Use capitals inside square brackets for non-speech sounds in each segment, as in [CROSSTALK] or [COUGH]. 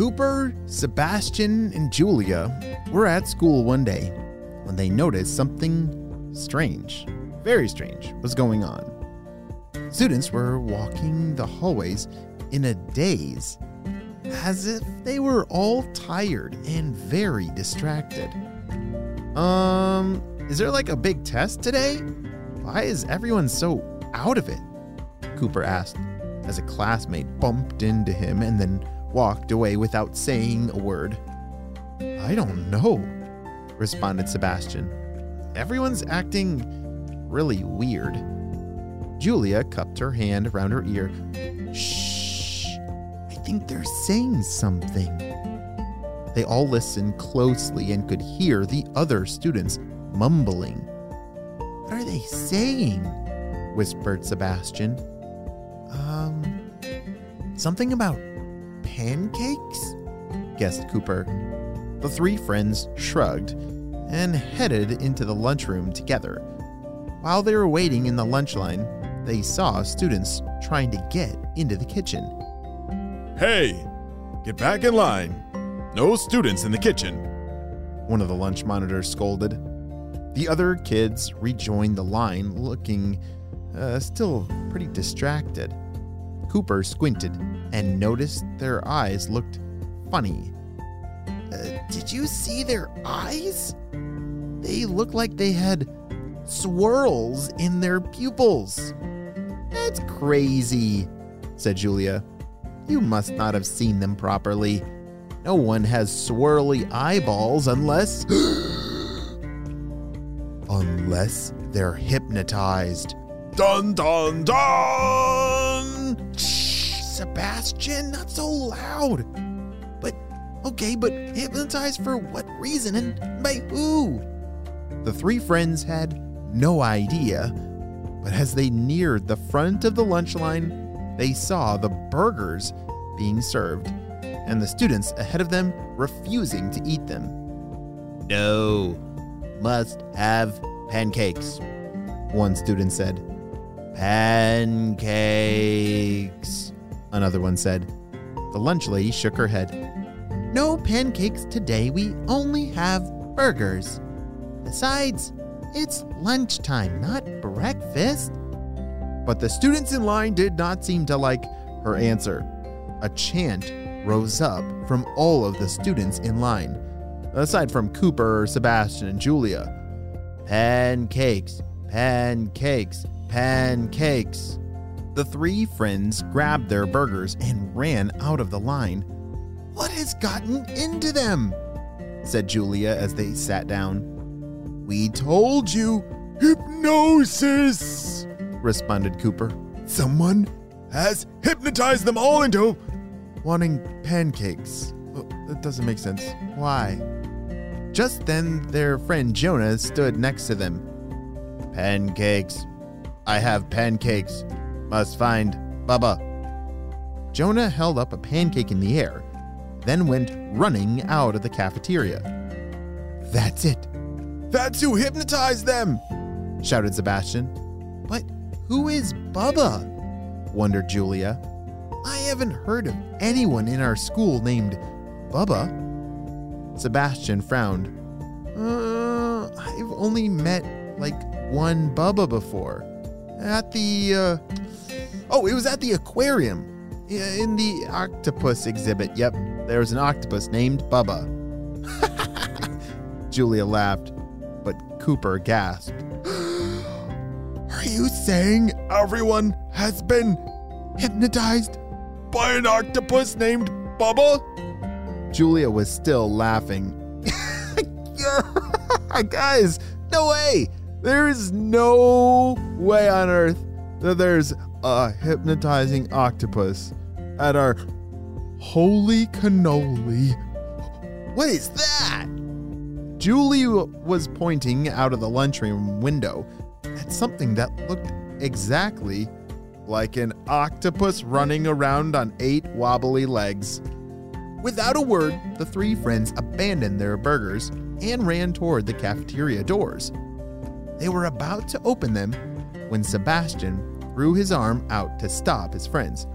Cooper, Sebastian, and Julia were at school one day when they noticed something strange, very strange, was going on. Students were walking the hallways in a daze, as if they were all tired and very distracted. Um, is there like a big test today? Why is everyone so out of it? Cooper asked as a classmate bumped into him and then walked away without saying a word. I don't know, responded Sebastian. Everyone's acting really weird. Julia cupped her hand around her ear. Shh, I think they're saying something. They all listened closely and could hear the other students mumbling. What are they saying? whispered Sebastian. Um, something about pancakes? guessed Cooper. The three friends shrugged and headed into the lunchroom together. While they were waiting in the lunch line, they saw students trying to get into the kitchen. Hey, get back in line. No students in the kitchen. One of the lunch monitors scolded. The other kids rejoined the line, looking uh, still pretty distracted. Cooper squinted and noticed their eyes looked funny. Uh, did you see their eyes? They looked like they had swirls in their pupils. That's crazy, said Julia. You must not have seen them properly. No one has swirly eyeballs unless. [GASPS] unless they're hypnotized. Dun dun dun! Sebastian, not so loud. But, okay, but hypnotized for what reason and by who? The three friends had no idea, but as they neared the front of the lunch line, they saw the burgers being served and the students ahead of them refusing to eat them. No, must have pancakes, one student said. Pancakes, another one said. The lunch lady shook her head. No pancakes today, we only have burgers. Besides, it's lunchtime, not breakfast. But the students in line did not seem to like her answer. A chant rose up from all of the students in line, aside from Cooper, Sebastian, and Julia. Pancakes, pancakes, pancakes. The three friends grabbed their burgers and ran out of the line. What has gotten into them? said Julia as they sat down. We told you, hypnosis, responded Cooper. Someone has hypnotized them all into wanting pancakes. Well, that doesn't make sense. Why? Just then, their friend Jonah stood next to them. Pancakes. I have pancakes. Must find Bubba. Jonah held up a pancake in the air, then went running out of the cafeteria. That's it. That's who hypnotized them, shouted Sebastian. But who is Bubba? wondered Julia. I haven't heard of anyone in our school named Bubba. Sebastian frowned. Uh, I've only met like one Bubba before. At the, uh, oh, it was at the aquarium. In the octopus exhibit. Yep, there was an octopus named Bubba. [LAUGHS] Julia laughed, but Cooper gasped. [GASPS] Are you saying everyone has been hypnotized? By an octopus named Bubba? Julia was still laughing. [LAUGHS] Guys, no way! There is no way on earth that there's a hypnotizing octopus at our holy cannoli. What is that? Julie was pointing out of the lunchroom window at something that looked exactly like an octopus running around on eight wobbly legs. Without a word, the three friends abandoned their burgers and ran toward the cafeteria doors. They were about to open them when Sebastian threw his arm out to stop his friends.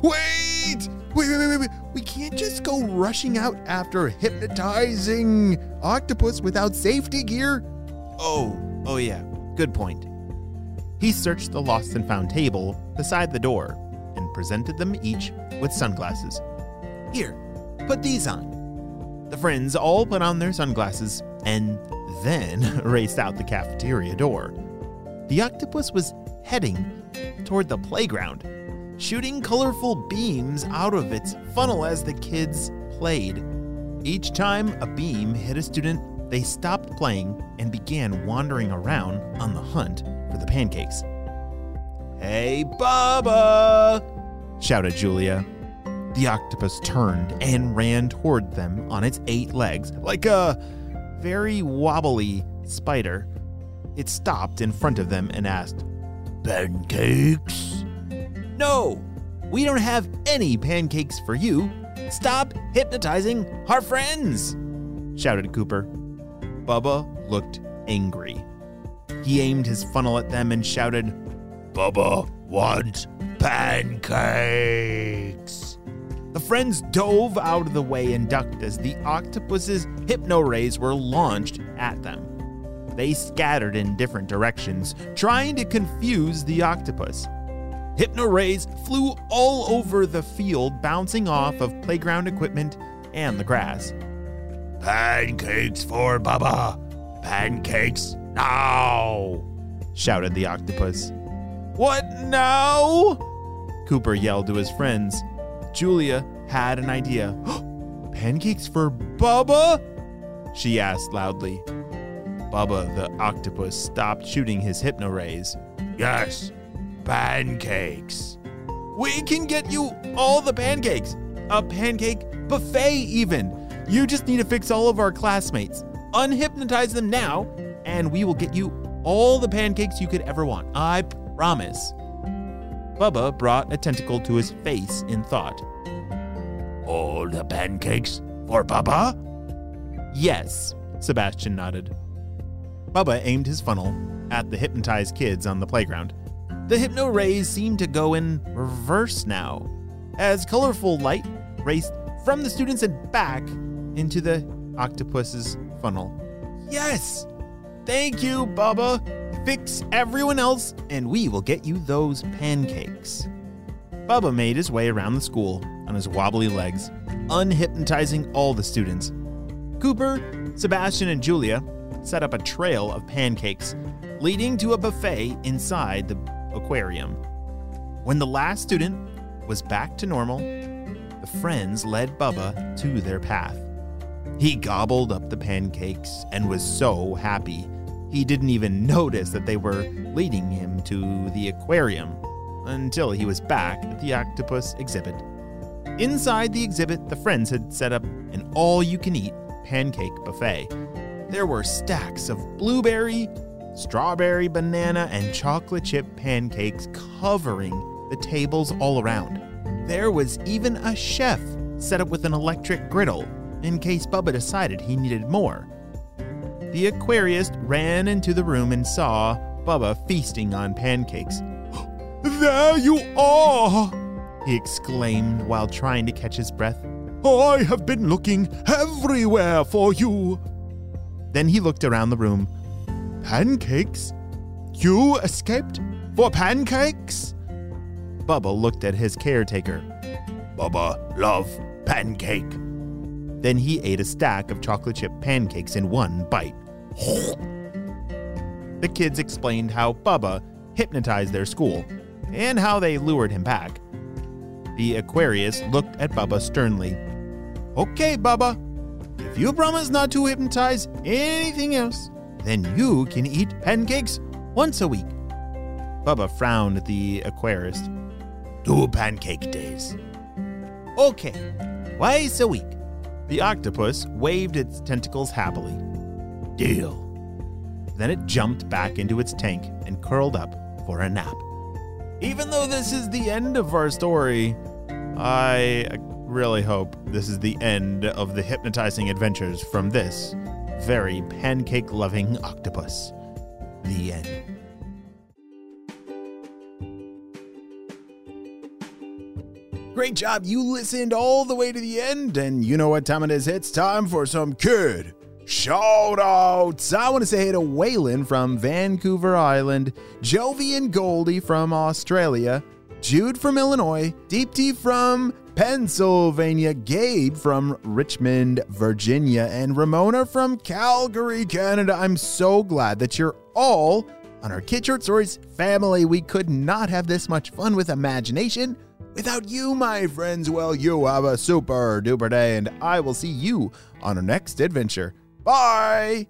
Wait! Wait, wait, wait, wait, We can't just go rushing out after hypnotizing octopus without safety gear. Oh, oh yeah, good point. He searched the lost and found table beside the door and presented them each with sunglasses. Here, put these on. The friends all put on their sunglasses and then [LAUGHS] raced out the cafeteria door. The octopus was heading toward the playground, shooting colorful beams out of its funnel as the kids played. Each time a beam hit a student, they stopped playing and began wandering around on the hunt for the pancakes. Hey, Bubba! shouted Julia. The octopus turned and ran toward them on its eight legs, like a very wobbly spider. It stopped in front of them and asked, Pancakes? No, we don't have any pancakes for you. Stop hypnotizing our friends, shouted Cooper. Bubba looked angry. He aimed his funnel at them and shouted, Bubba wants pancakes. The friends dove out of the way and ducked as the octopus's hypno rays were launched at them. They scattered in different directions, trying to confuse the octopus. Hypno rays flew all over the field, bouncing off of playground equipment and the grass. Pancakes for Bubba! Pancakes now! shouted the octopus. What now? Cooper yelled to his friends. Julia had an idea. [GASPS] Pancakes for Bubba? She asked loudly. Bubba the octopus stopped shooting his hypno rays. Yes, pancakes. We can get you all the pancakes. A pancake buffet, even. You just need to fix all of our classmates. Unhypnotize them now, and we will get you all the pancakes you could ever want. I promise. Bubba brought a tentacle to his face in thought. All the pancakes for Bubba? Yes, Sebastian nodded. Bubba aimed his funnel at the hypnotized kids on the playground. The hypno rays seemed to go in reverse now, as colorful light raced from the students and back into the octopus's funnel. Yes! Thank you, Bubba! Fix everyone else, and we will get you those pancakes. Bubba made his way around the school on his wobbly legs, unhypnotizing all the students. Cooper, Sebastian, and Julia set up a trail of pancakes, leading to a buffet inside the aquarium. When the last student was back to normal, the friends led Bubba to their path. He gobbled up the pancakes and was so happy. He didn't even notice that they were leading him to the aquarium until he was back at the octopus exhibit. Inside the exhibit, the friends had set up an all you can eat pancake buffet. There were stacks of blueberry, strawberry, banana, and chocolate chip pancakes covering the tables all around. There was even a chef set up with an electric griddle in case Bubba decided he needed more. The aquarist ran into the room and saw Bubba feasting on pancakes. [GASPS] There you are! He exclaimed while trying to catch his breath. I have been looking everywhere for you. Then he looked around the room. Pancakes? You escaped for pancakes? Bubba looked at his caretaker. Bubba love pancake. Then he ate a stack of chocolate chip pancakes in one bite. The kids explained how Bubba hypnotized their school, and how they lured him back. The Aquarist looked at Bubba sternly. Okay, Bubba, if you promise not to hypnotize anything else, then you can eat pancakes once a week. Bubba frowned at the Aquarist. Two pancake days. Okay, twice a week. The octopus waved its tentacles happily. Deal. Then it jumped back into its tank and curled up for a nap. Even though this is the end of our story, I really hope this is the end of the hypnotizing adventures from this very pancake loving octopus. The end. Great job. You listened all the way to the end, and you know what time it is. It's time for some kid shout outs. I want to say hey to Waylon from Vancouver Island, Jovi and Goldie from Australia, Jude from Illinois, Deepti from Pennsylvania, Gabe from Richmond, Virginia, and Ramona from Calgary, Canada. I'm so glad that you're all on our Kid Short Stories family. We could not have this much fun with imagination without you, my friends. Well, you have a super duper day, and I will see you on our next adventure. Bye!